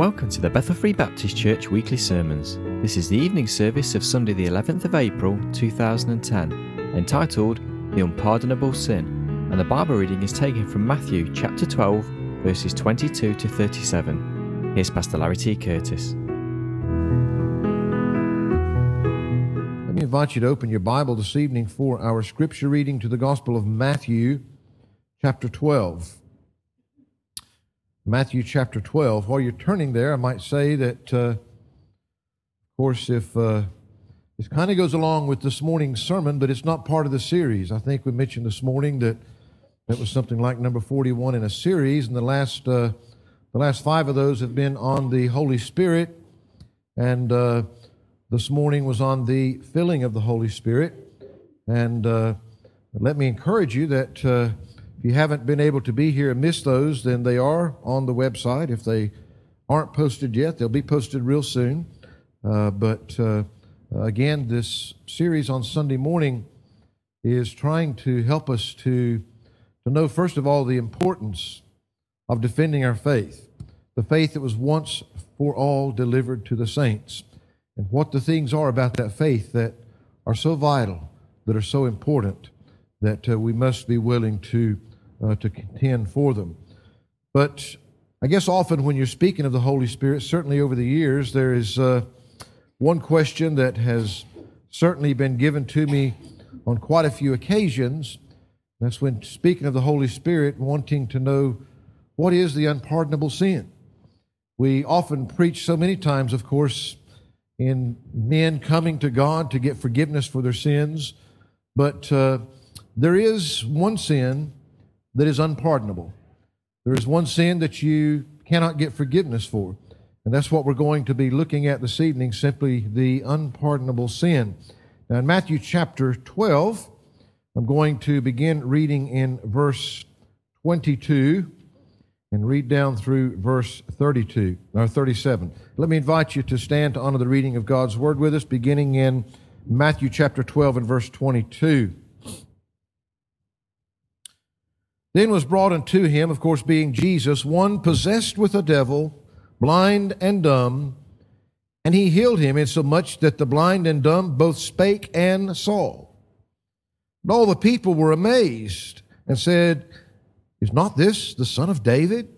Welcome to the Bethel Free Baptist Church weekly sermons. This is the evening service of Sunday, the 11th of April 2010, entitled The Unpardonable Sin, and the Bible reading is taken from Matthew chapter 12, verses 22 to 37. Here's Pastor Larry T. Curtis. Let me invite you to open your Bible this evening for our scripture reading to the Gospel of Matthew, chapter 12. Matthew chapter 12. While you're turning there, I might say that, uh, of course, if uh, this kind of goes along with this morning's sermon, but it's not part of the series. I think we mentioned this morning that that was something like number 41 in a series, and the last uh, the last five of those have been on the Holy Spirit, and uh, this morning was on the filling of the Holy Spirit. And uh, let me encourage you that uh, if you haven't been able to be here and miss those, then they are on the website. If they aren't posted yet, they'll be posted real soon. Uh, but uh, again, this series on Sunday morning is trying to help us to, to know, first of all, the importance of defending our faith, the faith that was once for all delivered to the saints, and what the things are about that faith that are so vital, that are so important, that uh, we must be willing to uh, to contend for them. But I guess often when you're speaking of the Holy Spirit, certainly over the years, there is uh, one question that has certainly been given to me on quite a few occasions. That's when speaking of the Holy Spirit, wanting to know what is the unpardonable sin. We often preach so many times, of course, in men coming to God to get forgiveness for their sins, but uh, there is one sin that is unpardonable. There is one sin that you cannot get forgiveness for. And that's what we're going to be looking at this evening simply the unpardonable sin. Now, in Matthew chapter 12, I'm going to begin reading in verse 22 and read down through verse 32 or 37. Let me invite you to stand to honor the reading of God's word with us, beginning in Matthew chapter 12 and verse 22. Then was brought unto him, of course, being Jesus, one possessed with a devil, blind and dumb, and he healed him, insomuch that the blind and dumb both spake and saw. And all the people were amazed and said, Is not this the son of David?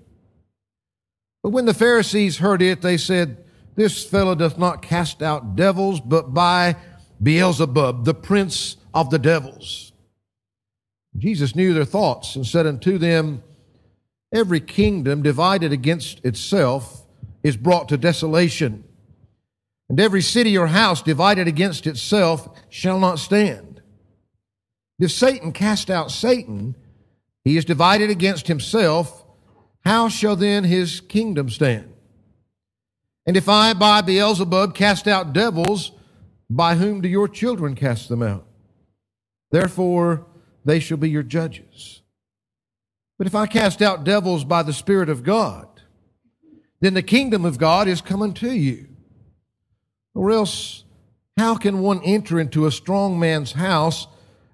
But when the Pharisees heard it, they said, This fellow doth not cast out devils, but by Beelzebub, the prince of the devils. Jesus knew their thoughts and said unto them, Every kingdom divided against itself is brought to desolation, and every city or house divided against itself shall not stand. If Satan cast out Satan, he is divided against himself. How shall then his kingdom stand? And if I by Beelzebub cast out devils, by whom do your children cast them out? Therefore, they shall be your judges. But if I cast out devils by the Spirit of God, then the kingdom of God is coming to you. Or else, how can one enter into a strong man's house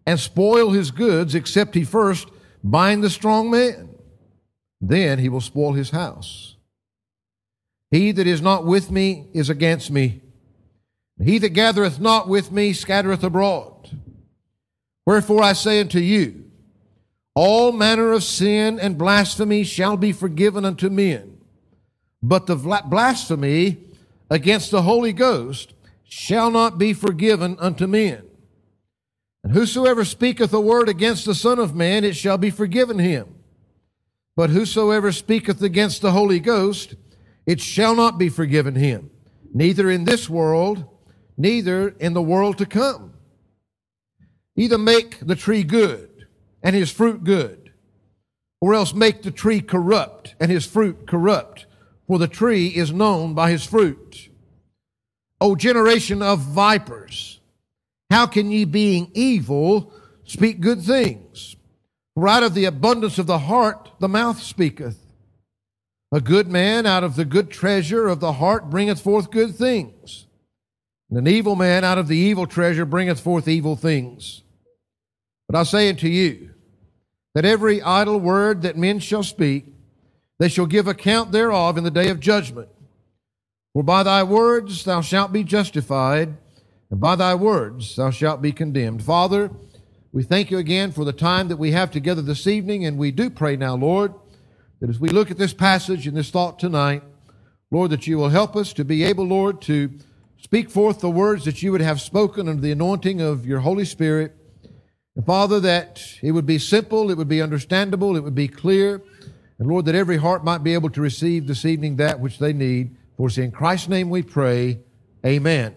and spoil his goods except he first bind the strong man? Then he will spoil his house. He that is not with me is against me. He that gathereth not with me scattereth abroad. Wherefore I say unto you, all manner of sin and blasphemy shall be forgiven unto men, but the blasphemy against the Holy Ghost shall not be forgiven unto men. And whosoever speaketh a word against the Son of Man, it shall be forgiven him. But whosoever speaketh against the Holy Ghost, it shall not be forgiven him, neither in this world, neither in the world to come. Either make the tree good and his fruit good, or else make the tree corrupt and his fruit corrupt, for the tree is known by his fruit. O generation of vipers, how can ye, being evil, speak good things? For out of the abundance of the heart the mouth speaketh. A good man out of the good treasure of the heart bringeth forth good things. And an evil man out of the evil treasure bringeth forth evil things. But I say unto you that every idle word that men shall speak, they shall give account thereof in the day of judgment. For by thy words thou shalt be justified, and by thy words thou shalt be condemned. Father, we thank you again for the time that we have together this evening, and we do pray now, Lord, that as we look at this passage and this thought tonight, Lord, that you will help us to be able, Lord, to speak forth the words that you would have spoken under the anointing of your Holy Spirit. And Father, that it would be simple, it would be understandable, it would be clear. And Lord, that every heart might be able to receive this evening that which they need. For it's in Christ's name we pray. Amen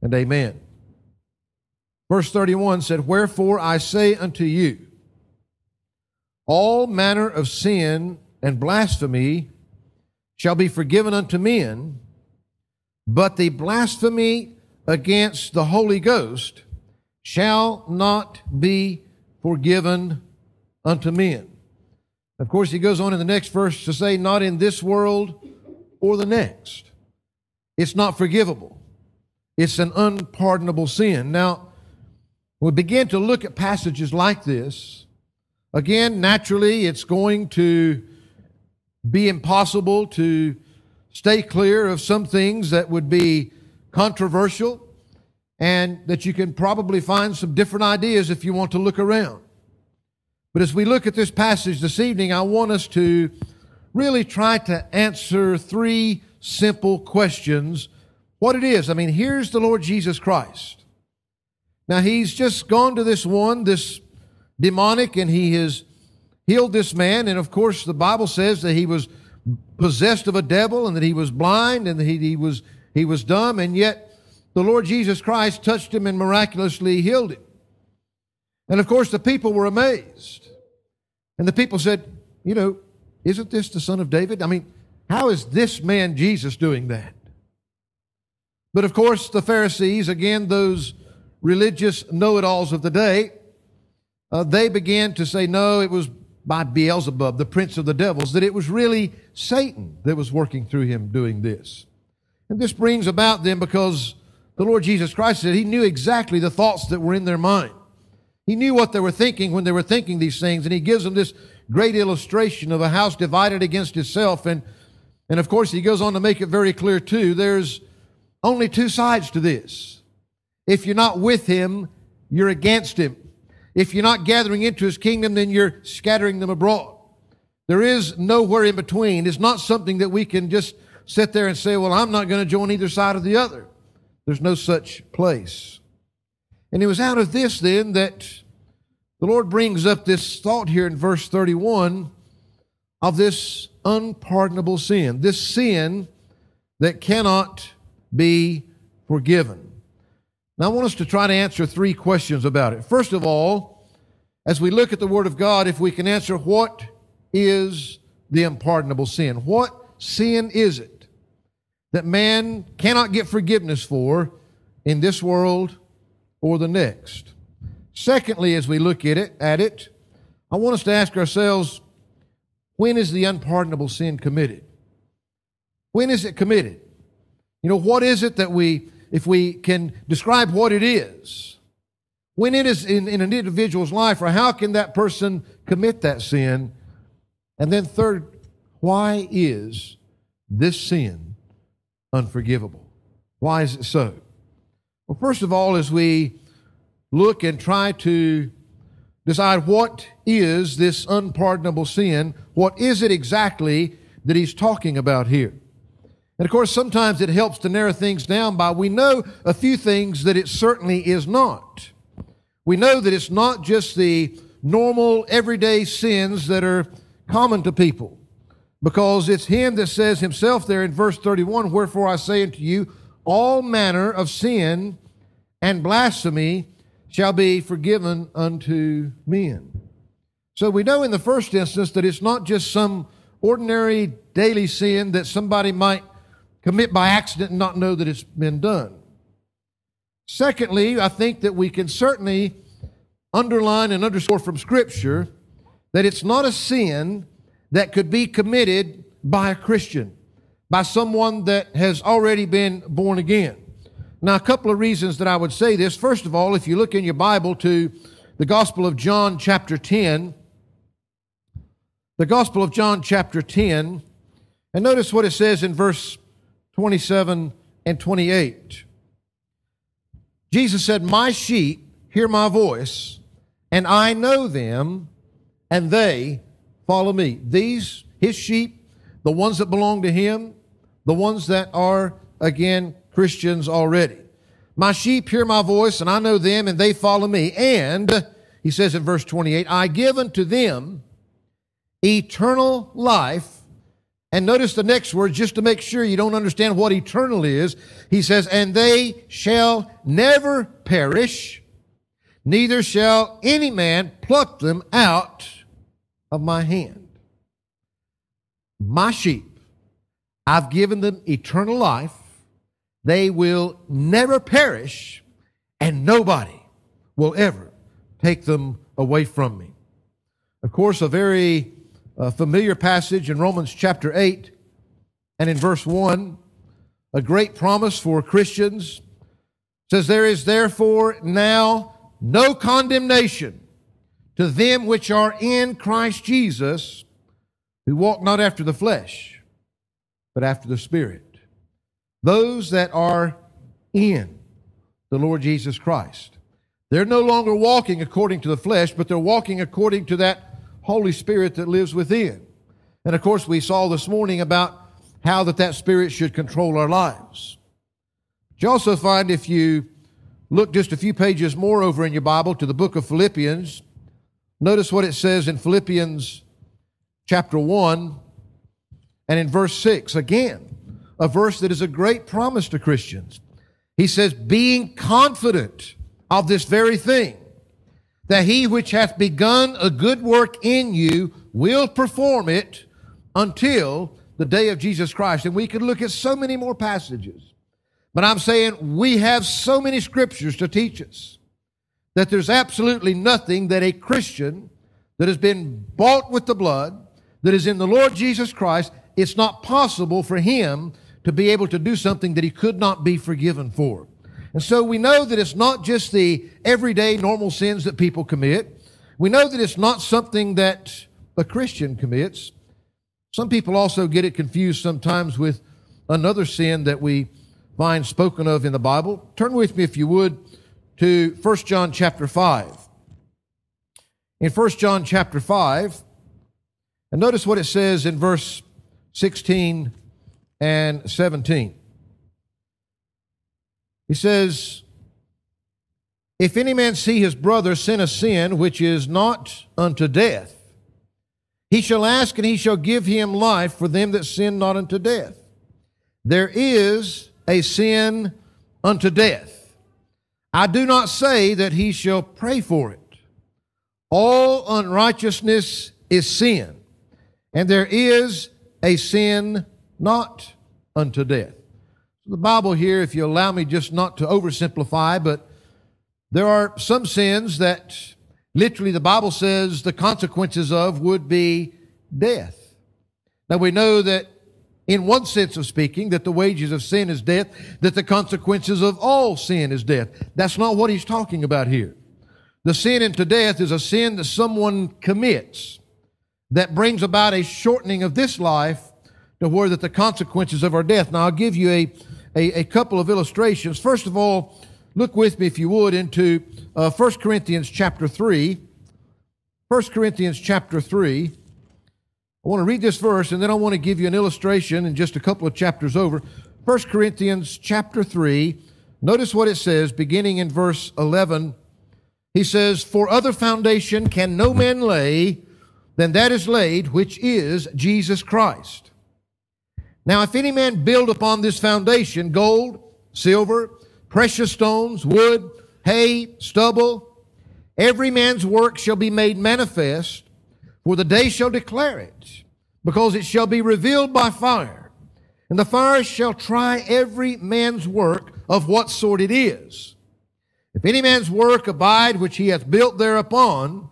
and amen. Verse 31 said, Wherefore I say unto you, all manner of sin and blasphemy shall be forgiven unto men, but the blasphemy against the Holy Ghost shall not be forgiven unto men. Of course, he goes on in the next verse to say, not in this world or the next. It's not forgivable. It's an unpardonable sin. Now, we begin to look at passages like this. Again, naturally, it's going to be impossible to stay clear of some things that would be controversial and that you can probably find some different ideas if you want to look around. But as we look at this passage this evening, I want us to really try to answer three simple questions. What it is. I mean, here's the Lord Jesus Christ. Now, he's just gone to this one, this demonic, and he has healed this man. And of course, the Bible says that he was possessed of a devil and that he was blind and that he, he, was, he was dumb. And yet, the Lord Jesus Christ touched him and miraculously healed him. And of course, the people were amazed. And the people said, You know, isn't this the son of David? I mean, how is this man Jesus doing that? But of course, the Pharisees, again, those religious know it alls of the day, uh, they began to say, No, it was by Beelzebub, the prince of the devils, that it was really Satan that was working through him doing this. And this brings about them because the Lord Jesus Christ said he knew exactly the thoughts that were in their mind. He knew what they were thinking when they were thinking these things, and he gives them this great illustration of a house divided against itself. And, and of course, he goes on to make it very clear, too. There's only two sides to this. If you're not with him, you're against him. If you're not gathering into his kingdom, then you're scattering them abroad. There is nowhere in between. It's not something that we can just sit there and say, well, I'm not going to join either side or the other. There's no such place. And it was out of this then that the Lord brings up this thought here in verse 31 of this unpardonable sin, this sin that cannot be forgiven. Now, I want us to try to answer three questions about it. First of all, as we look at the Word of God, if we can answer what is the unpardonable sin? What sin is it that man cannot get forgiveness for in this world or the next? Secondly, as we look at it, at it, I want us to ask ourselves, when is the unpardonable sin committed? When is it committed? You know, what is it that we if we can describe what it is, when it is in, in an individual's life, or how can that person commit that sin? And then, third, why is this sin unforgivable? Why is it so? Well, first of all, as we look and try to decide what is this unpardonable sin, what is it exactly that he's talking about here? And of course, sometimes it helps to narrow things down by we know a few things that it certainly is not. We know that it's not just the normal, everyday sins that are common to people, because it's Him that says Himself there in verse 31 Wherefore I say unto you, all manner of sin and blasphemy shall be forgiven unto men. So we know in the first instance that it's not just some ordinary daily sin that somebody might commit by accident and not know that it's been done. Secondly, I think that we can certainly underline and underscore from Scripture that it's not a sin that could be committed by a Christian, by someone that has already been born again. Now, a couple of reasons that I would say this. First of all, if you look in your Bible to the Gospel of John, chapter 10, the Gospel of John, chapter 10, and notice what it says in verse 27 and 28. Jesus said, My sheep hear my voice, and I know them, and they follow me. These, his sheep, the ones that belong to him, the ones that are, again, Christians already. My sheep hear my voice, and I know them, and they follow me. And, he says in verse 28, I give unto them eternal life. And notice the next word, just to make sure you don't understand what eternal is. He says, And they shall never perish, neither shall any man pluck them out of my hand. My sheep, I've given them eternal life. They will never perish, and nobody will ever take them away from me. Of course, a very uh, familiar passage in Romans chapter 8 and in verse 1, a great promise for Christians says, There is therefore now no condemnation to them which are in Christ Jesus, who walk not after the flesh, but after the Spirit. Those that are in the Lord Jesus Christ. They're no longer walking according to the flesh, but they're walking according to that Holy Spirit that lives within. And of course, we saw this morning about how that that Spirit should control our lives. You also find if you look just a few pages more over in your Bible to the book of Philippians, notice what it says in Philippians chapter 1 and in verse 6. Again, a verse that is a great promise to Christians. He says, being confident of this very thing, that he which hath begun a good work in you will perform it until the day of Jesus Christ. And we could look at so many more passages. But I'm saying we have so many scriptures to teach us that there's absolutely nothing that a Christian that has been bought with the blood, that is in the Lord Jesus Christ, it's not possible for him to be able to do something that he could not be forgiven for. And so we know that it's not just the everyday normal sins that people commit. We know that it's not something that a Christian commits. Some people also get it confused sometimes with another sin that we find spoken of in the Bible. Turn with me, if you would, to 1 John chapter 5. In 1 John chapter 5, and notice what it says in verse 16 and 17. He says, If any man see his brother sin a sin which is not unto death, he shall ask and he shall give him life for them that sin not unto death. There is a sin unto death. I do not say that he shall pray for it. All unrighteousness is sin, and there is a sin not unto death the Bible here, if you allow me just not to oversimplify, but there are some sins that literally the Bible says the consequences of would be death. Now we know that in one sense of speaking, that the wages of sin is death, that the consequences of all sin is death. That's not what he's talking about here. The sin into death is a sin that someone commits that brings about a shortening of this life to where that the consequences of our death. Now I'll give you a a, a couple of illustrations. First of all, look with me, if you would, into uh, 1 Corinthians chapter 3. 1 Corinthians chapter 3. I want to read this verse and then I want to give you an illustration in just a couple of chapters over. 1 Corinthians chapter 3. Notice what it says, beginning in verse 11. He says, For other foundation can no man lay than that is laid, which is Jesus Christ. Now, if any man build upon this foundation gold, silver, precious stones, wood, hay, stubble, every man's work shall be made manifest, for the day shall declare it, because it shall be revealed by fire. And the fire shall try every man's work of what sort it is. If any man's work abide which he hath built thereupon,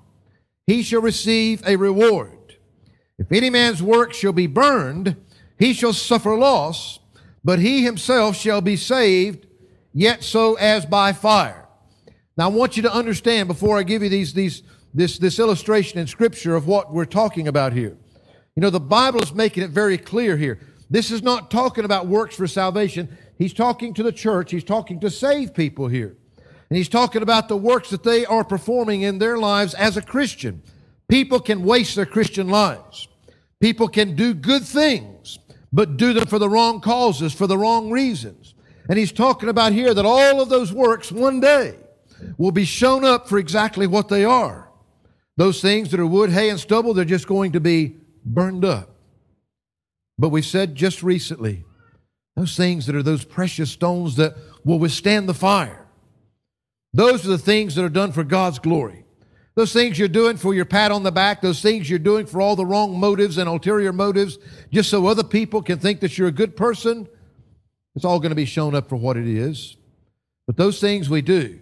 he shall receive a reward. If any man's work shall be burned, he shall suffer loss, but he himself shall be saved, yet so as by fire. Now I want you to understand before I give you these, these, this, this illustration in scripture of what we're talking about here. You know, the Bible is making it very clear here. This is not talking about works for salvation. He's talking to the church. He's talking to save people here. And he's talking about the works that they are performing in their lives as a Christian. People can waste their Christian lives. People can do good things, but do them for the wrong causes, for the wrong reasons. And he's talking about here that all of those works one day will be shown up for exactly what they are. Those things that are wood, hay, and stubble, they're just going to be burned up. But we said just recently, those things that are those precious stones that will withstand the fire, those are the things that are done for God's glory. Those things you're doing for your pat on the back, those things you're doing for all the wrong motives and ulterior motives, just so other people can think that you're a good person, it's all going to be shown up for what it is. But those things we do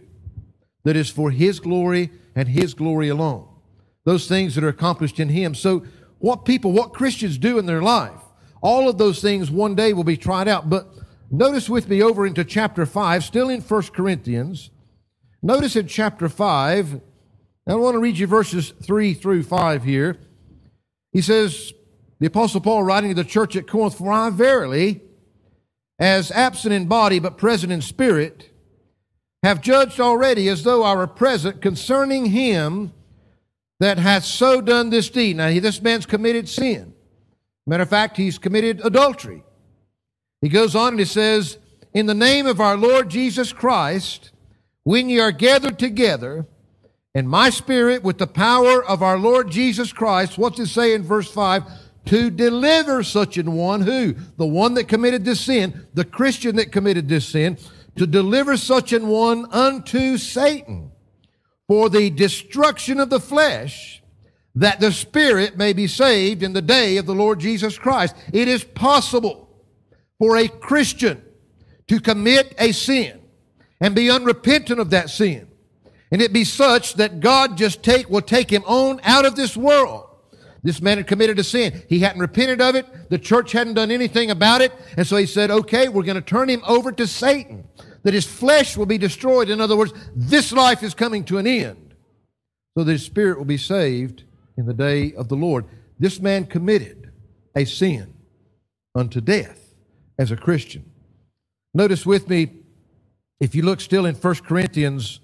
that is for His glory and His glory alone, those things that are accomplished in Him. So, what people, what Christians do in their life, all of those things one day will be tried out. But notice with me over into chapter 5, still in 1 Corinthians. Notice in chapter 5, I want to read you verses 3 through 5 here. He says, the Apostle Paul writing to the church at Corinth, For I verily, as absent in body but present in spirit, have judged already as though I were present concerning him that hath so done this deed. Now, this man's committed sin. Matter of fact, he's committed adultery. He goes on and he says, In the name of our Lord Jesus Christ, when ye are gathered together, in my spirit, with the power of our Lord Jesus Christ, what's it say in verse 5? To deliver such an one who? The one that committed this sin, the Christian that committed this sin, to deliver such an one unto Satan for the destruction of the flesh that the spirit may be saved in the day of the Lord Jesus Christ. It is possible for a Christian to commit a sin and be unrepentant of that sin. And it be such that God just take, will take him on out of this world. This man had committed a sin. He hadn't repented of it. The church hadn't done anything about it. And so he said, okay, we're going to turn him over to Satan, that his flesh will be destroyed. In other words, this life is coming to an end, so that his spirit will be saved in the day of the Lord. This man committed a sin unto death as a Christian. Notice with me, if you look still in 1 Corinthians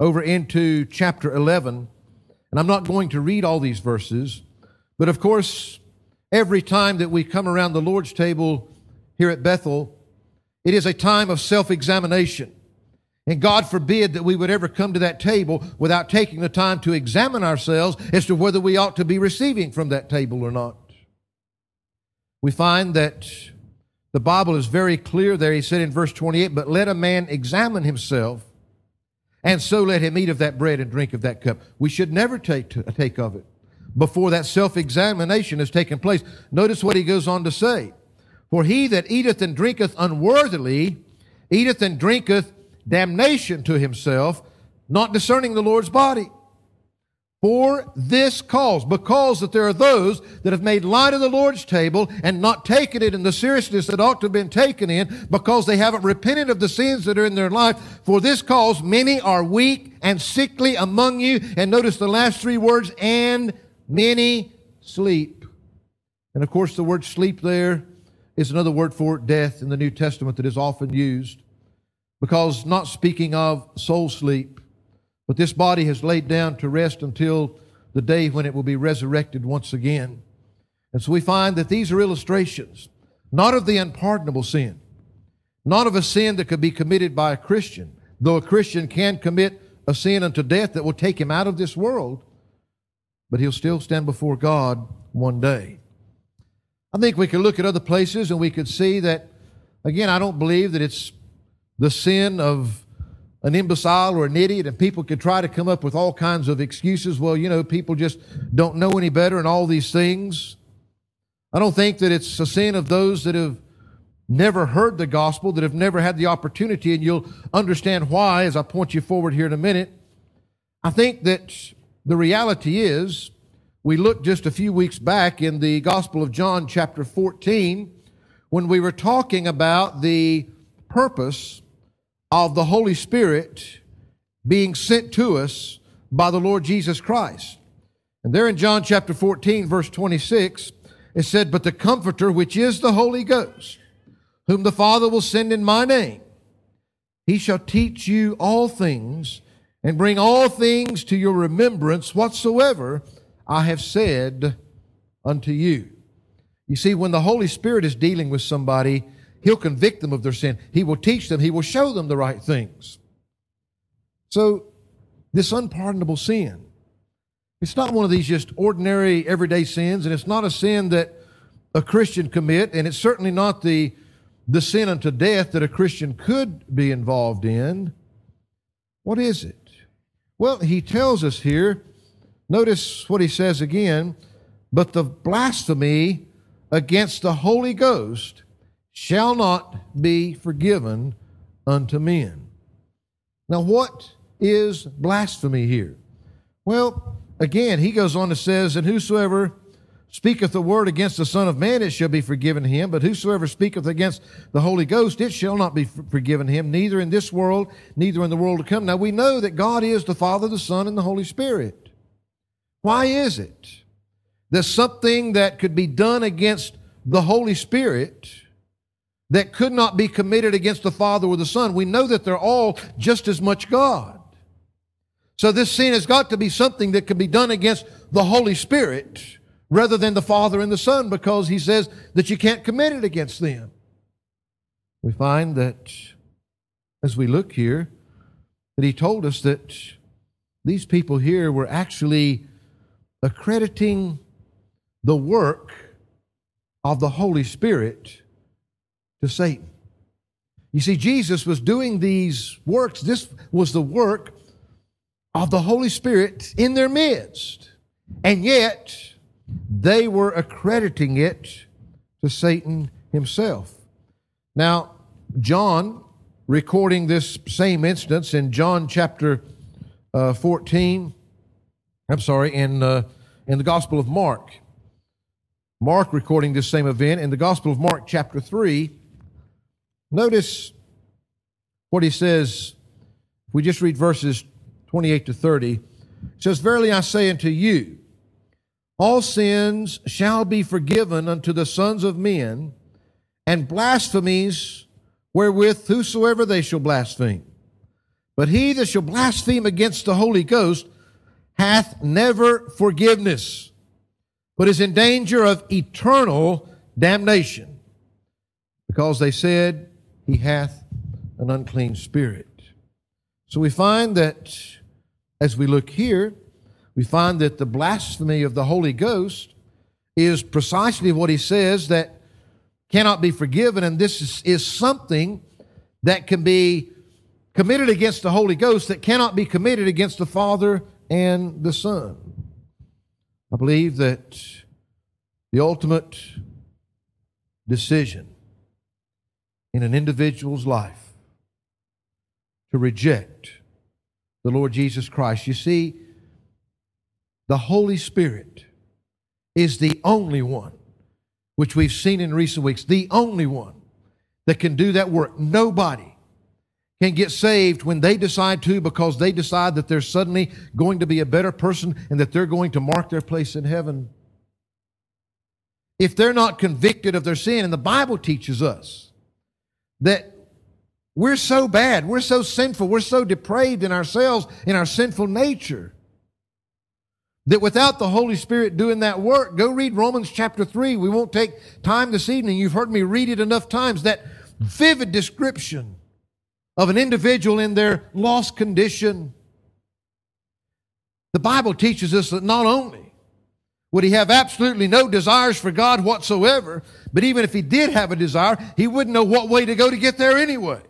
over into chapter 11, and I'm not going to read all these verses, but of course, every time that we come around the Lord's table here at Bethel, it is a time of self examination. And God forbid that we would ever come to that table without taking the time to examine ourselves as to whether we ought to be receiving from that table or not. We find that the Bible is very clear there. He said in verse 28, But let a man examine himself, and so let him eat of that bread and drink of that cup. We should never take, to, take of it before that self examination has taken place. Notice what he goes on to say. For he that eateth and drinketh unworthily eateth and drinketh damnation to himself, not discerning the Lord's body. For this cause, because that there are those that have made light of the Lord's table and not taken it in the seriousness that ought to have been taken in, because they haven't repented of the sins that are in their life. For this cause, many are weak and sickly among you. And notice the last three words, and many sleep. And of course, the word sleep there is another word for death in the New Testament that is often used. Because not speaking of soul sleep, but this body has laid down to rest until the day when it will be resurrected once again. And so we find that these are illustrations, not of the unpardonable sin, not of a sin that could be committed by a Christian, though a Christian can commit a sin unto death that will take him out of this world, but he'll still stand before God one day. I think we could look at other places and we could see that, again, I don't believe that it's the sin of an imbecile or an idiot, and people could try to come up with all kinds of excuses. Well, you know, people just don't know any better and all these things. I don't think that it's a sin of those that have never heard the gospel, that have never had the opportunity, and you'll understand why as I point you forward here in a minute. I think that the reality is, we looked just a few weeks back in the Gospel of John, chapter 14, when we were talking about the purpose of the Holy Spirit being sent to us by the Lord Jesus Christ. And there in John chapter 14, verse 26, It said, But the Comforter, which is the Holy Ghost, whom the Father will send in my name, he shall teach you all things and bring all things to your remembrance whatsoever I have said unto you. You see, when the Holy Spirit is dealing with somebody, He'll convict them of their sin. He will teach them. He will show them the right things. So, this unpardonable sin, it's not one of these just ordinary, everyday sins, and it's not a sin that a Christian commit, and it's certainly not the, the sin unto death that a Christian could be involved in. What is it? Well, he tells us here, notice what he says again, but the blasphemy against the Holy Ghost shall not be forgiven unto men. Now, what is blasphemy here? Well, again, he goes on to says, And whosoever speaketh a word against the Son of Man, it shall be forgiven him. But whosoever speaketh against the Holy Ghost, it shall not be forgiven him, neither in this world, neither in the world to come. Now we know that God is the Father, the Son, and the Holy Spirit. Why is it that something that could be done against the Holy Spirit that could not be committed against the Father or the Son. We know that they're all just as much God. So this sin has got to be something that can be done against the Holy Spirit rather than the Father and the Son because he says that you can't commit it against them. We find that as we look here, that he told us that these people here were actually accrediting the work of the Holy Spirit to Satan. You see, Jesus was doing these works. This was the work of the Holy Spirit in their midst. And yet, they were accrediting it to Satan himself. Now, John, recording this same instance in John chapter uh, 14, I'm sorry, in, uh, in the Gospel of Mark, Mark recording this same event in the Gospel of Mark, chapter 3. Notice what he says. We just read verses 28 to 30, it says, Verily I say unto you, all sins shall be forgiven unto the sons of men, and blasphemies wherewith whosoever they shall blaspheme. But he that shall blaspheme against the Holy Ghost hath never forgiveness but is in danger of eternal damnation because they said he hath an unclean spirit. So we find that as we look here, we find that the blasphemy of the Holy Ghost is precisely what he says that cannot be forgiven, and this is, is something that can be committed against the Holy Ghost that cannot be committed against the Father and the Son. I believe that the ultimate decision in an individual's life to reject the Lord Jesus Christ. You see, the Holy Spirit is the only one, which we've seen in recent weeks, the only one that can do that work. Nobody can get saved when they decide to because they decide that they're suddenly going to be a better person and that they're going to mark their place in heaven. If they're not convicted of their sin, and the Bible teaches us that we're so bad, we're so sinful, we're so depraved in ourselves, in our sinful nature, that without the Holy Spirit doing that work, go read Romans chapter 3. We won't take time this evening. You've heard me read it enough times. That vivid description of an individual in their lost condition. The Bible teaches us that not only would he have absolutely no desires for God whatsoever, but even if he did have a desire, he wouldn't know what way to go to get there anyway.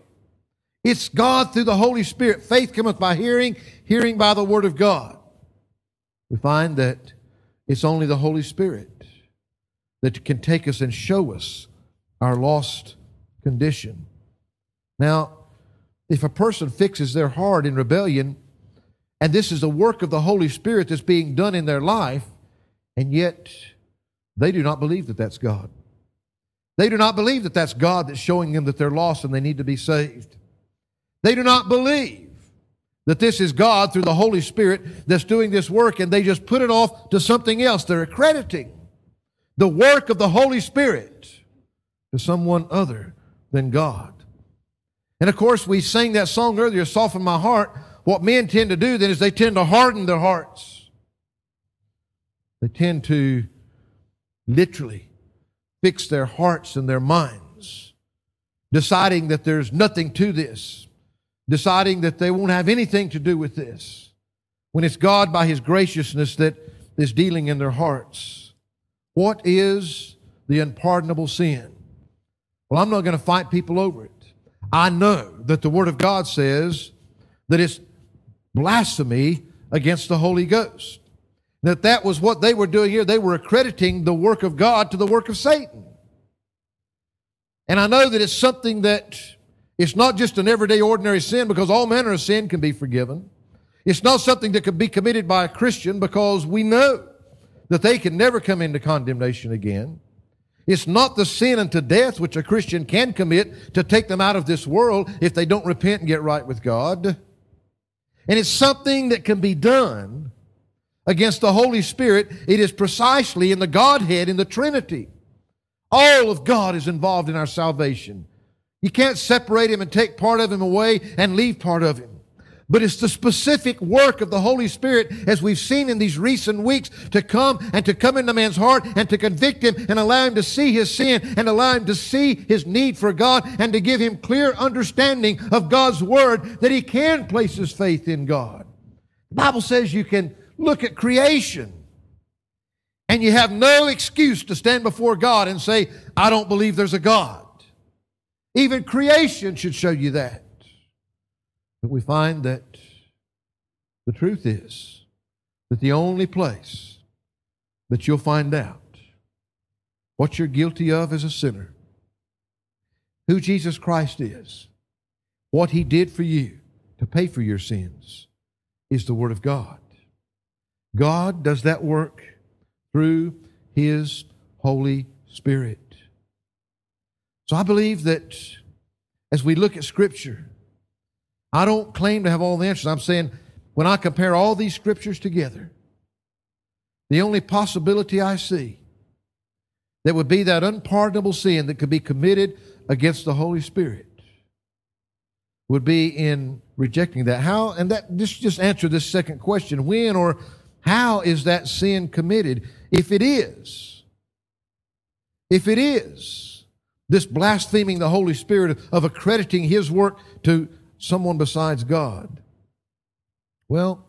It's God through the Holy Spirit. Faith cometh by hearing, hearing by the Word of God. We find that it's only the Holy Spirit that can take us and show us our lost condition. Now, if a person fixes their heart in rebellion, and this is the work of the Holy Spirit that's being done in their life, and yet they do not believe that that's God. They do not believe that that's God that's showing them that they're lost and they need to be saved. They do not believe that this is God through the Holy Spirit that's doing this work and they just put it off to something else. They're accrediting the work of the Holy Spirit to someone other than God. And of course, we sang that song earlier, Soften My Heart. What men tend to do then is they tend to harden their hearts. They tend to literally fix their hearts and their minds, deciding that there's nothing to this, deciding that they won't have anything to do with this, when it's God by His graciousness that is dealing in their hearts. What is the unpardonable sin? Well, I'm not going to fight people over it. I know that the Word of God says that it's blasphemy against the Holy Ghost. That that was what they were doing here. They were accrediting the work of God to the work of Satan. And I know that it's something that it's not just an everyday ordinary sin because all manner of sin can be forgiven. It's not something that could be committed by a Christian because we know that they can never come into condemnation again. It's not the sin unto death which a Christian can commit to take them out of this world if they don't repent and get right with God. And it's something that can be done against the Holy Spirit. It is precisely in the Godhead, in the Trinity. All of God is involved in our salvation. You can't separate Him and take part of Him away and leave part of Him but it's the specific work of the Holy Spirit, as we've seen in these recent weeks, to come and to come into man's heart and to convict him and allow him to see his sin and allow him to see his need for God and to give him clear understanding of God's Word that he can place his faith in God. The Bible says you can look at creation and you have no excuse to stand before God and say, I don't believe there's a God. Even creation should show you that. But we find that the truth is that the only place that you'll find out what you're guilty of as a sinner, who Jesus Christ is, what He did for you to pay for your sins, is the Word of God. God does that work through His Holy Spirit. So I believe that as we look at Scripture, I don't claim to have all the answers. I'm saying when I compare all these scriptures together, the only possibility I see that would be that unpardonable sin that could be committed against the Holy Spirit would be in rejecting that. How, and that, just, just answer this second question. When or how is that sin committed? If it is, if it is, this blaspheming the Holy Spirit of accrediting His work to someone besides God? Well,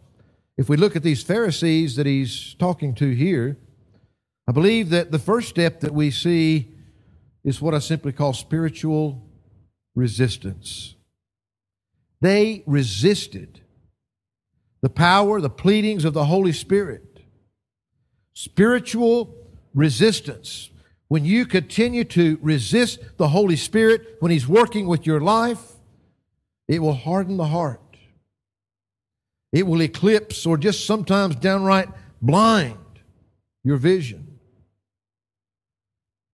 if we look at these Pharisees that he's talking to here, I believe that the first step that we see is what I simply call spiritual resistance. They resisted the power, the pleadings of the Holy Spirit. Spiritual resistance. When you continue to resist the Holy Spirit when He's working with your life, it will harden the heart. It will eclipse or just sometimes downright blind your vision.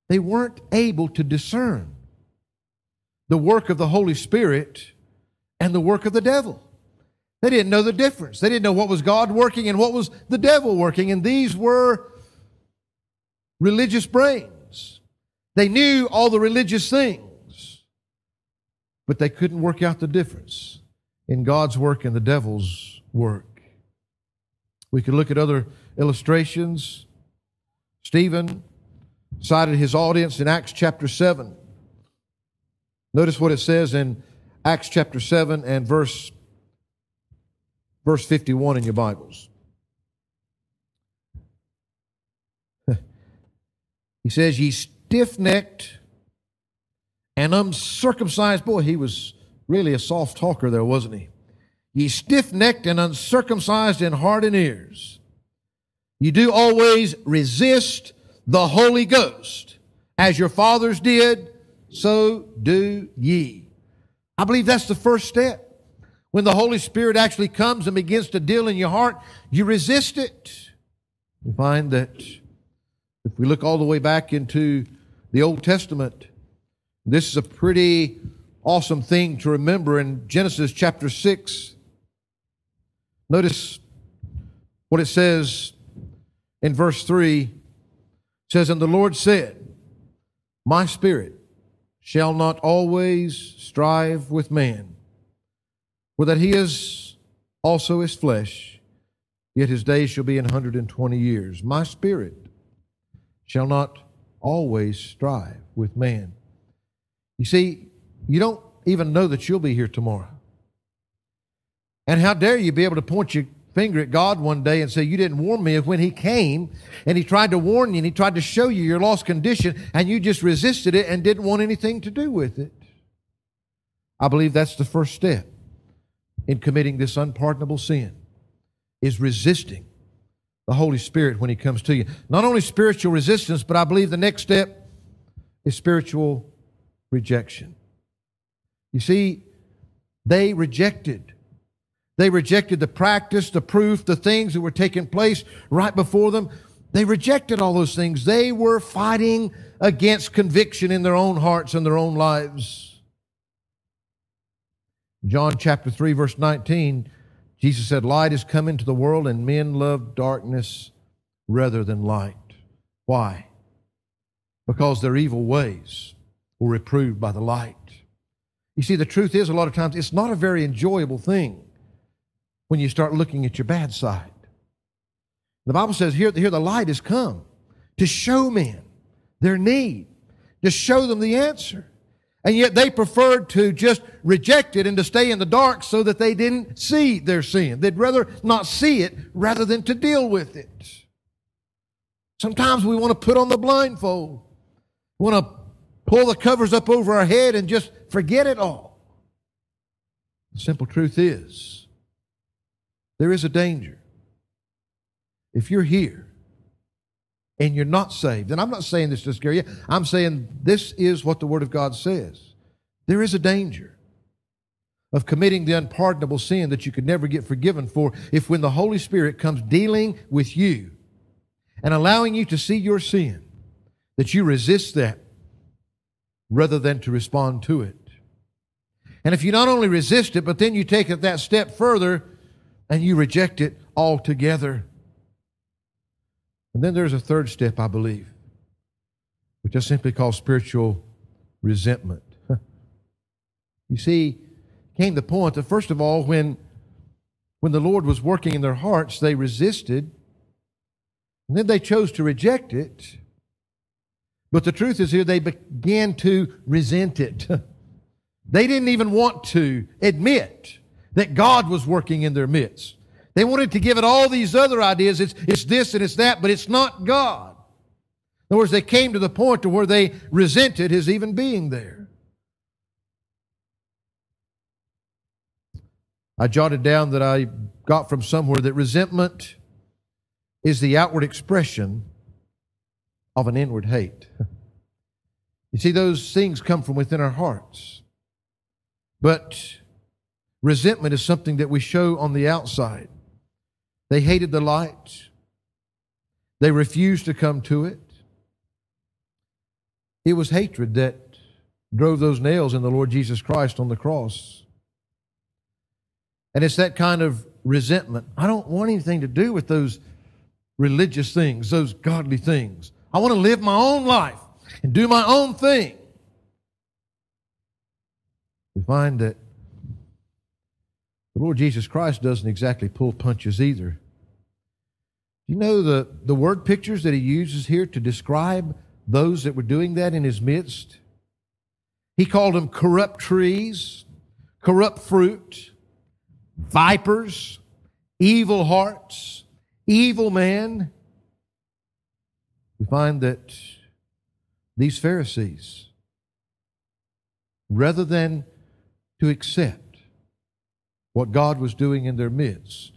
They weren't able to discern the work of the Holy Spirit and the work of the devil. They didn't know the difference. They didn't know what was God working and what was the devil working. And these were religious brains. They knew all the religious things but they couldn't work out the difference in God's work and the devil's work. We could look at other illustrations. Stephen cited his audience in Acts chapter 7. Notice what it says in Acts chapter 7 and verse, verse 51 in your Bibles. he says, Ye stiff necked and uncircumcised. Boy, he was really a soft talker there, wasn't he? Ye stiff necked and uncircumcised in heart and ears. You do always resist the Holy Ghost. As your fathers did, so do ye. I believe that's the first step. When the Holy Spirit actually comes and begins to deal in your heart, you resist it. We find that if we look all the way back into the Old Testament, this is a pretty awesome thing to remember in Genesis chapter 6. Notice what it says in verse 3 says, And the Lord said, My spirit shall not always strive with man, for that he is also his flesh, yet his days shall be an hundred and twenty years. My spirit shall not always strive with man. You see, you don't even know that you'll be here tomorrow. And how dare you be able to point your finger at God one day and say, You didn't warn me of when He came and He tried to warn you and He tried to show you your lost condition and you just resisted it and didn't want anything to do with it. I believe that's the first step in committing this unpardonable sin is resisting the Holy Spirit when He comes to you. Not only spiritual resistance, but I believe the next step is spiritual rejection. You see, they rejected. They rejected the practice, the proof, the things that were taking place right before them. They rejected all those things. They were fighting against conviction in their own hearts and their own lives. John chapter 3, verse 19 Jesus said, Light is come into the world, and men love darkness rather than light. Why? Because their evil ways were reproved by the light. You see, the truth is, a lot of times, it's not a very enjoyable thing when you start looking at your bad side. The Bible says here, here the light has come to show men their need, to show them the answer. And yet they preferred to just reject it and to stay in the dark so that they didn't see their sin. They'd rather not see it rather than to deal with it. Sometimes we want to put on the blindfold. We want to pull the covers up over our head and just forget it all. The simple truth is, there is a danger. If you're here and you're not saved, and I'm not saying this to scare you, I'm saying this is what the Word of God says. There is a danger of committing the unpardonable sin that you could never get forgiven for if when the Holy Spirit comes dealing with you and allowing you to see your sin, that you resist that rather than to respond to it. And if you not only resist it, but then you take it that step further and you reject it altogether. And then there's a third step, I believe, which I simply call spiritual resentment. you see, came the point that first of all, when when the Lord was working in their hearts, they resisted, and then they chose to reject it. But the truth is here, they began to resent it. they didn't even want to admit that God was working in their midst. They wanted to give it all these other ideas. It's, it's this and it's that, but it's not God. In other words, they came to the point to where they resented his even being there. I jotted down that I got from somewhere that resentment is the outward expression of an inward hate. You see, those things come from within our hearts. But resentment is something that we show on the outside. They hated the light. They refused to come to it. It was hatred that drove those nails in the Lord Jesus Christ on the cross. And it's that kind of resentment. I don't want anything to do with those religious things, those godly things. I want to live my own life and do my own thing. We find that the Lord Jesus Christ doesn't exactly pull punches either. You know the, the word pictures that he uses here to describe those that were doing that in his midst? He called them corrupt trees, corrupt fruit, vipers, evil hearts, evil man. We find that these Pharisees, rather than to accept what God was doing in their midst.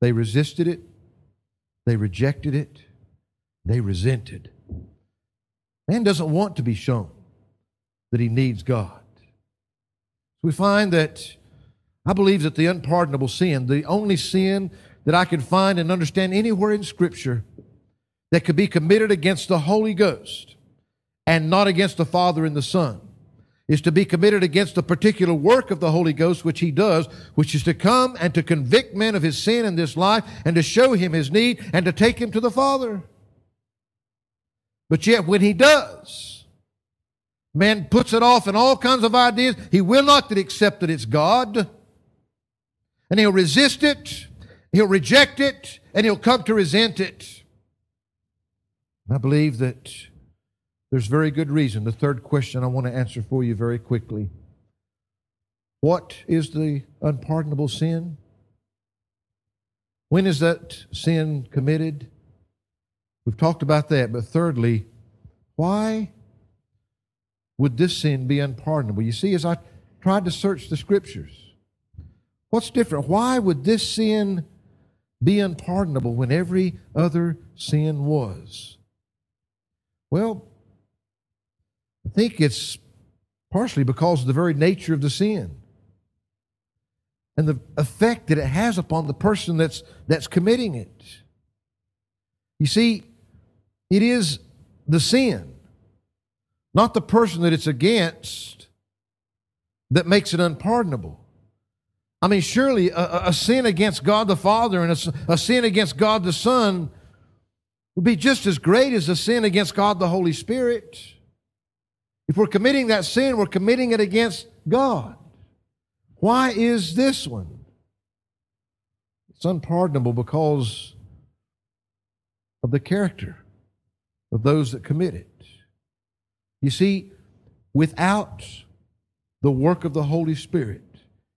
They resisted it, they rejected it, they resented. Man doesn't want to be shown that he needs God. We find that I believe that the unpardonable sin, the only sin that I can find and understand anywhere in Scripture that could be committed against the Holy Ghost and not against the Father and the Son, is to be committed against the particular work of the Holy Ghost, which He does, which is to come and to convict men of his sin in this life and to show him his need and to take him to the Father. But yet, when he does, man puts it off in all kinds of ideas. He will not accept that it's God. And he'll resist it, he'll reject it, and he'll come to resent it. I believe that there's very good reason. The third question I want to answer for you very quickly. What is the unpardonable sin? When is that sin committed? We've talked about that. But thirdly, why would this sin be unpardonable? You see, as I tried to search the scriptures, what's different? Why would this sin be unpardonable when every other sin was? Well, I think it's partially because of the very nature of the sin and the effect that it has upon the person that's, that's committing it. You see, it is the sin, not the person that it's against, that makes it unpardonable. I mean, surely a, a sin against God the Father and a, a sin against God the Son would be just as great as a sin against God the Holy Spirit. If we're committing that sin, we're committing it against God. Why is this one? It's unpardonable because of the character of those that commit it. You see, without the work of the Holy Spirit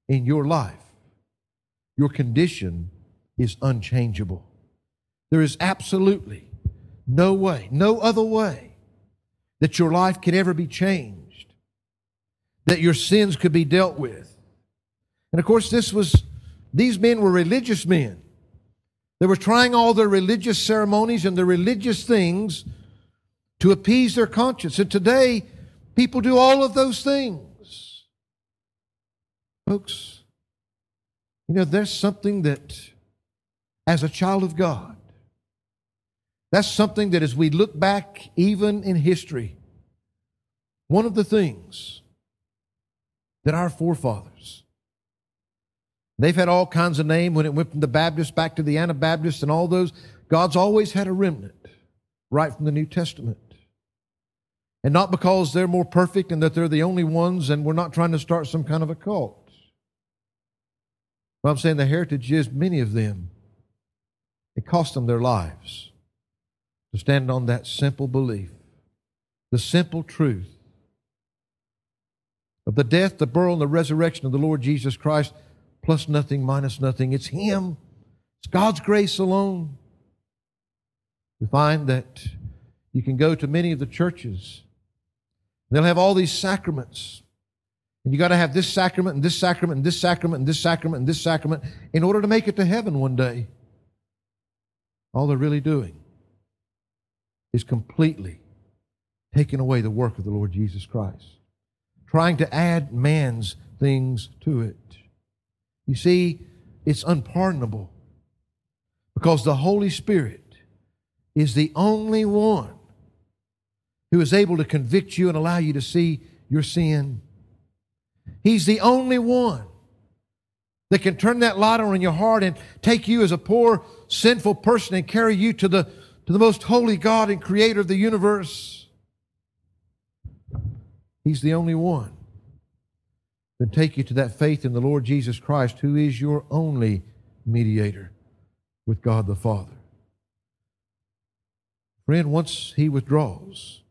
in your life, your condition is unchangeable. There is absolutely no way, no other way that your life can ever be changed, that your sins could be dealt with and of course, this was, these men were religious men. They were trying all their religious ceremonies and their religious things to appease their conscience. And today, people do all of those things. Folks, you know, there's something that, as a child of God, that's something that as we look back, even in history, one of the things that our forefathers They've had all kinds of name when it went from the Baptists back to the Anabaptists and all those. God's always had a remnant right from the New Testament. And not because they're more perfect and that they're the only ones and we're not trying to start some kind of a cult. But I'm saying the heritage is many of them. It cost them their lives to stand on that simple belief, the simple truth of the death, the burial, and the resurrection of the Lord Jesus Christ plus nothing, minus nothing. It's Him. It's God's grace alone. We find that you can go to many of the churches. They'll have all these sacraments. And you got to have this sacrament and this sacrament and this sacrament and this sacrament and this sacrament in order to make it to heaven one day. All they're really doing is completely taking away the work of the Lord Jesus Christ, trying to add man's things to it. You see, it's unpardonable because the Holy Spirit is the only one who is able to convict you and allow you to see your sin. He's the only one that can turn that light on in your heart and take you as a poor, sinful person and carry you to the, to the most holy God and creator of the universe. He's the only one then take you to that faith in the Lord Jesus Christ, who is your only mediator with God the Father. Friend, once He withdraws,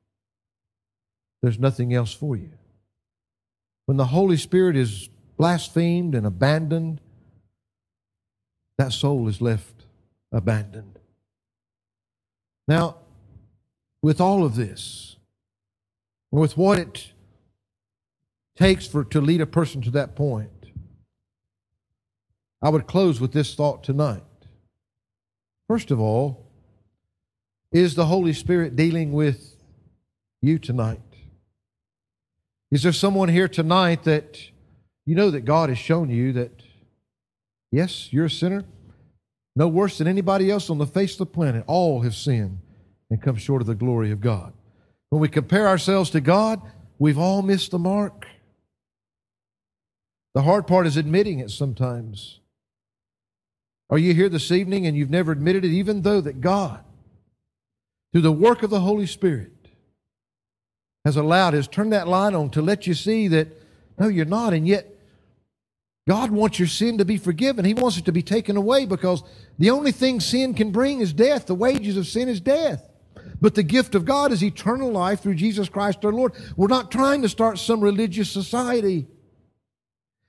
there's nothing else for you. When the Holy Spirit is blasphemed and abandoned, that soul is left abandoned. Now, with all of this, with what it takes for to lead a person to that point. I would close with this thought tonight. First of all, is the Holy Spirit dealing with you tonight? Is there someone here tonight that you know that God has shown you that, yes, you're a sinner, no worse than anybody else on the face of the planet? All have sinned and come short of the glory of God. When we compare ourselves to God, we've all missed the mark. The hard part is admitting it sometimes. Are you here this evening and you've never admitted it, even though that God, through the work of the Holy Spirit, has allowed, has turned that light on to let you see that, no, you're not. And yet, God wants your sin to be forgiven. He wants it to be taken away because the only thing sin can bring is death. The wages of sin is death. But the gift of God is eternal life through Jesus Christ our Lord. We're not trying to start some religious society.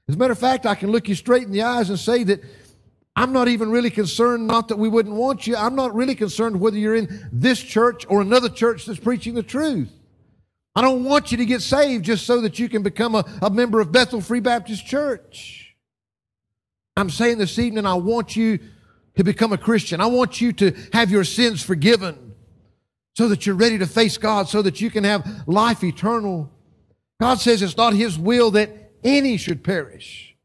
As a matter of fact, I can look you straight in the eyes and say that I'm not even really concerned, not that we wouldn't want you. I'm not really concerned whether you're in this church or another church that's preaching the truth. I don't want you to get saved just so that you can become a, a member of Bethel Free Baptist Church. I'm saying this evening, I want you to become a Christian. I want you to have your sins forgiven so that you're ready to face God, so that you can have life eternal. God says it's not His will that any should perish.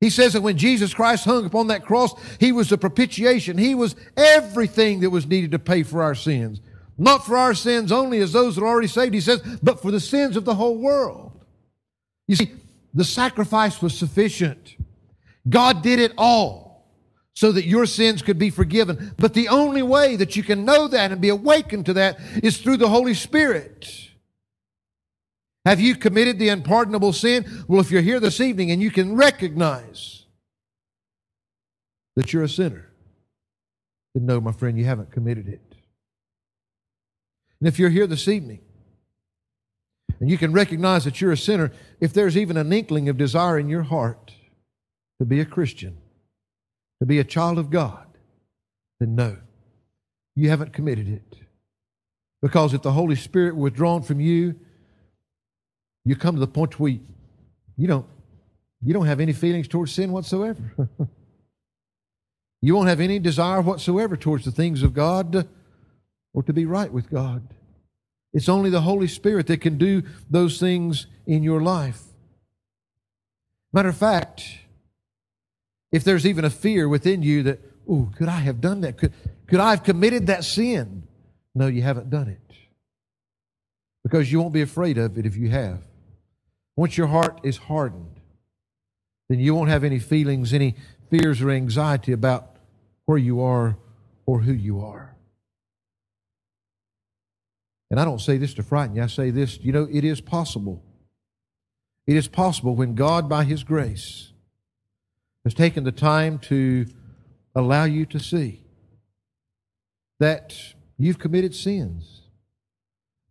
He says that when Jesus Christ hung upon that cross, He was the propitiation. He was everything that was needed to pay for our sins. Not for our sins only as those that are already saved, He says, but for the sins of the whole world. You see, the sacrifice was sufficient. God did it all so that your sins could be forgiven. But the only way that you can know that and be awakened to that is through the Holy Spirit. Have you committed the unpardonable sin? Well, if you're here this evening and you can recognize that you're a sinner, then no, my friend, you haven't committed it. And if you're here this evening and you can recognize that you're a sinner, if there's even an inkling of desire in your heart to be a Christian, to be a child of God, then no, you haven't committed it. Because if the Holy Spirit withdrawn from you, you come to the point where you don't, you don't have any feelings towards sin whatsoever. you won't have any desire whatsoever towards the things of God or to be right with God. It's only the Holy Spirit that can do those things in your life. Matter of fact, if there's even a fear within you that, oh, could I have done that? Could, could I have committed that sin? No, you haven't done it. Because you won't be afraid of it if you have. Once your heart is hardened, then you won't have any feelings, any fears or anxiety about where you are or who you are. And I don't say this to frighten you. I say this, you know, it is possible. It is possible when God, by His grace, has taken the time to allow you to see that you've committed sins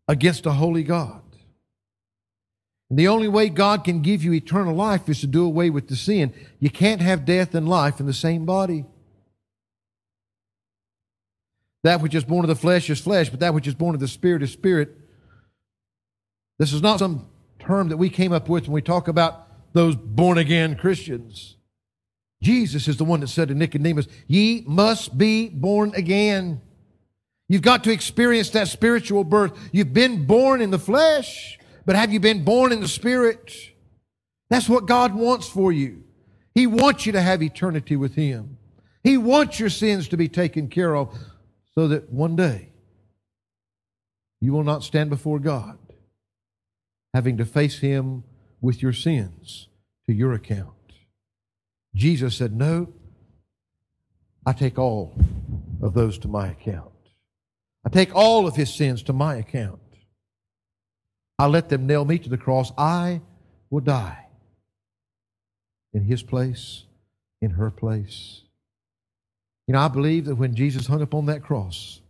against a holy God. And the only way God can give you eternal life is to do away with the sin. You can't have death and life in the same body. That which is born of the flesh is flesh, but that which is born of the spirit is spirit. This is not some term that we came up with when we talk about those born again Christians. Jesus is the one that said to Nicodemus, Ye must be born again. You've got to experience that spiritual birth. You've been born in the flesh, but have you been born in the spirit? That's what God wants for you. He wants you to have eternity with Him. He wants your sins to be taken care of so that one day you will not stand before God having to face Him with your sins to your account. Jesus said, No, I take all of those to my account. I take all of his sins to my account. I let them nail me to the cross. I will die in his place, in her place. You know, I believe that when Jesus hung upon that cross,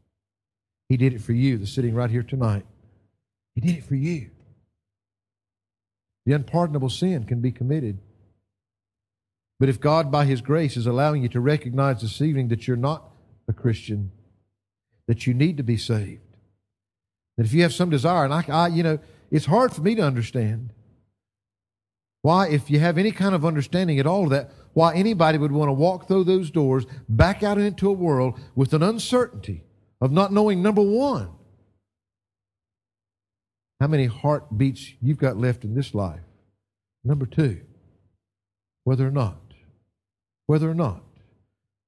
he did it for you, the sitting right here tonight. He did it for you. The unpardonable sin can be committed but if God, by His grace, is allowing you to recognize this evening that you're not a Christian, that you need to be saved, that if you have some desire, and I, I, you know, it's hard for me to understand why, if you have any kind of understanding at all of that, why anybody would want to walk through those doors back out into a world with an uncertainty of not knowing, number one, how many heartbeats you've got left in this life. Number two, whether or not whether or not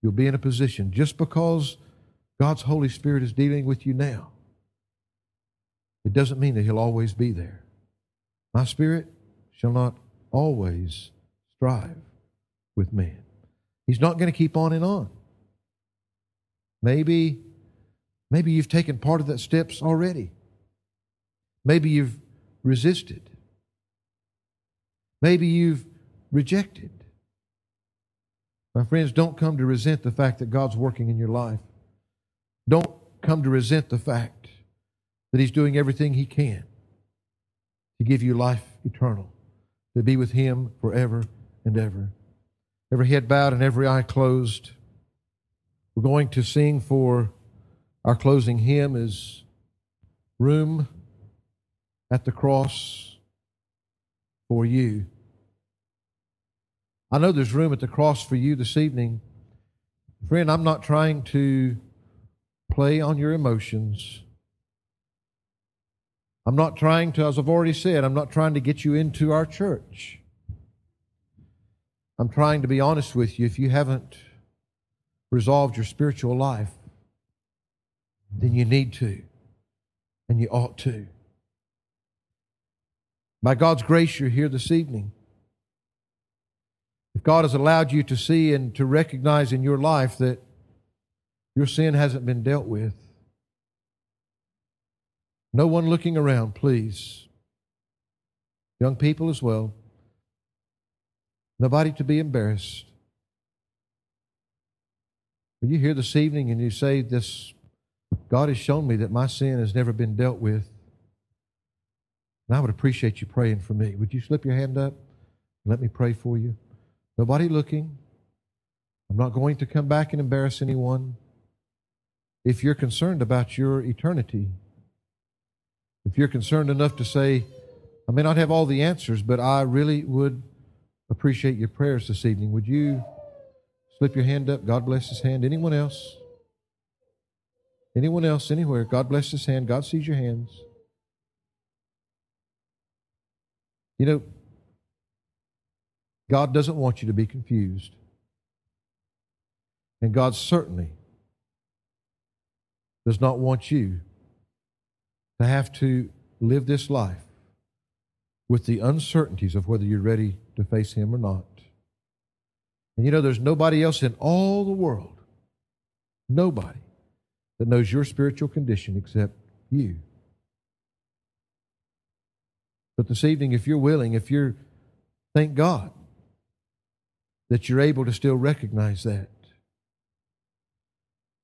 you'll be in a position just because God's Holy Spirit is dealing with you now. It doesn't mean that He'll always be there. My spirit shall not always strive with man. He's not going to keep on and on. Maybe, maybe you've taken part of that steps already. Maybe you've resisted. Maybe you've rejected. My friends, don't come to resent the fact that God's working in your life. Don't come to resent the fact that He's doing everything He can to give you life eternal, to be with Him forever and ever. Every head bowed and every eye closed. We're going to sing for our closing hymn is Room at the Cross for You. I know there's room at the cross for you this evening. Friend, I'm not trying to play on your emotions. I'm not trying to, as I've already said, I'm not trying to get you into our church. I'm trying to be honest with you. If you haven't resolved your spiritual life, then you need to, and you ought to. By God's grace, you're here this evening. If God has allowed you to see and to recognize in your life that your sin hasn't been dealt with, no one looking around, please. Young people as well. Nobody to be embarrassed. When you hear this evening and you say, This God has shown me that my sin has never been dealt with, and I would appreciate you praying for me. Would you slip your hand up and let me pray for you? Nobody looking. I'm not going to come back and embarrass anyone. If you're concerned about your eternity, if you're concerned enough to say, I may not have all the answers, but I really would appreciate your prayers this evening, would you slip your hand up? God bless his hand. Anyone else? Anyone else, anywhere? God bless his hand. God sees your hands. You know, God doesn't want you to be confused. And God certainly does not want you to have to live this life with the uncertainties of whether you're ready to face Him or not. And you know, there's nobody else in all the world, nobody, that knows your spiritual condition except you. But this evening, if you're willing, if you're, thank God that you're able to still recognize that.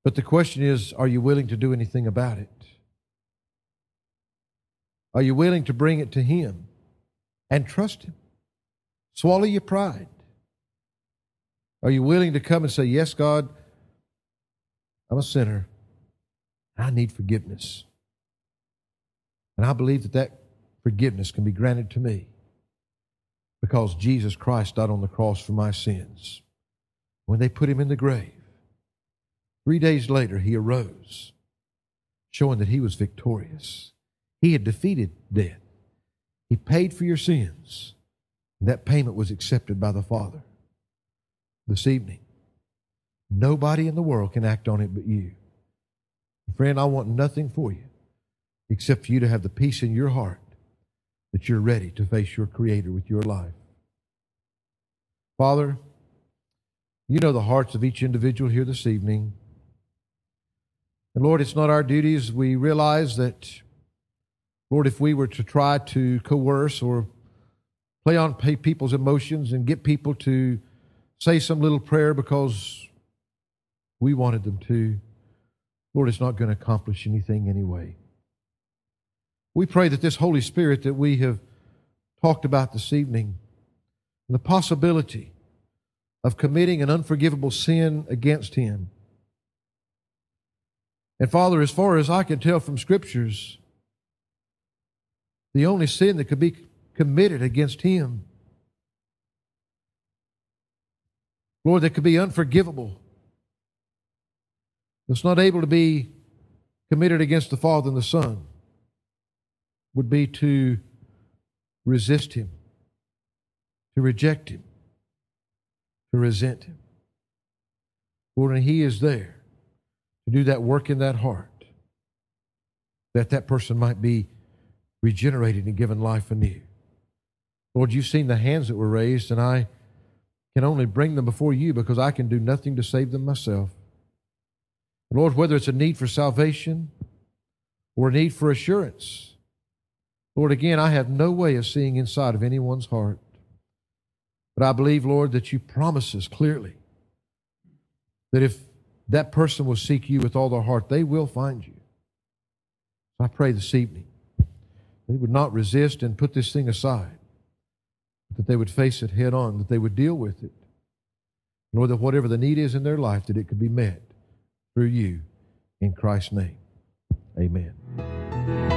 But the question is are you willing to do anything about it? Are you willing to bring it to Him and trust Him? Swallow your pride. Are you willing to come and say, Yes, God, I'm a sinner. I need forgiveness. And I believe that that forgiveness can be granted to me because Jesus Christ died on the cross for my sins. When they put him in the grave, three days later he arose, showing that he was victorious. He had defeated death. He paid for your sins. And that payment was accepted by the Father. This evening, nobody in the world can act on it but you. Friend, I want nothing for you except for you to have the peace in your heart that you're ready to face your Creator with your life. Father, you know the hearts of each individual here this evening. And Lord, it's not our duties. we realize that, Lord, if we were to try to coerce or play on people's emotions and get people to say some little prayer because we wanted them to, Lord, it's not going to accomplish anything anyway. We pray that this Holy Spirit that we have talked about this evening, the possibility of committing an unforgivable sin against Him. And Father, as far as I can tell from Scriptures, the only sin that could be committed against Him, Lord, that could be unforgivable, that's not able to be committed against the Father and the Son would be to resist him, to reject him, to resent him. Lord, and he is there to do that work in that heart that that person might be regenerated and given life anew. Lord, you've seen the hands that were raised, and I can only bring them before you because I can do nothing to save them myself. Lord, whether it's a need for salvation or a need for assurance, Lord, again, I have no way of seeing inside of anyone's heart. But I believe, Lord, that you promise us clearly that if that person will seek you with all their heart, they will find you. I pray this evening they would not resist and put this thing aside, that they would face it head on, that they would deal with it. Lord, that whatever the need is in their life, that it could be met through you in Christ's name. Amen.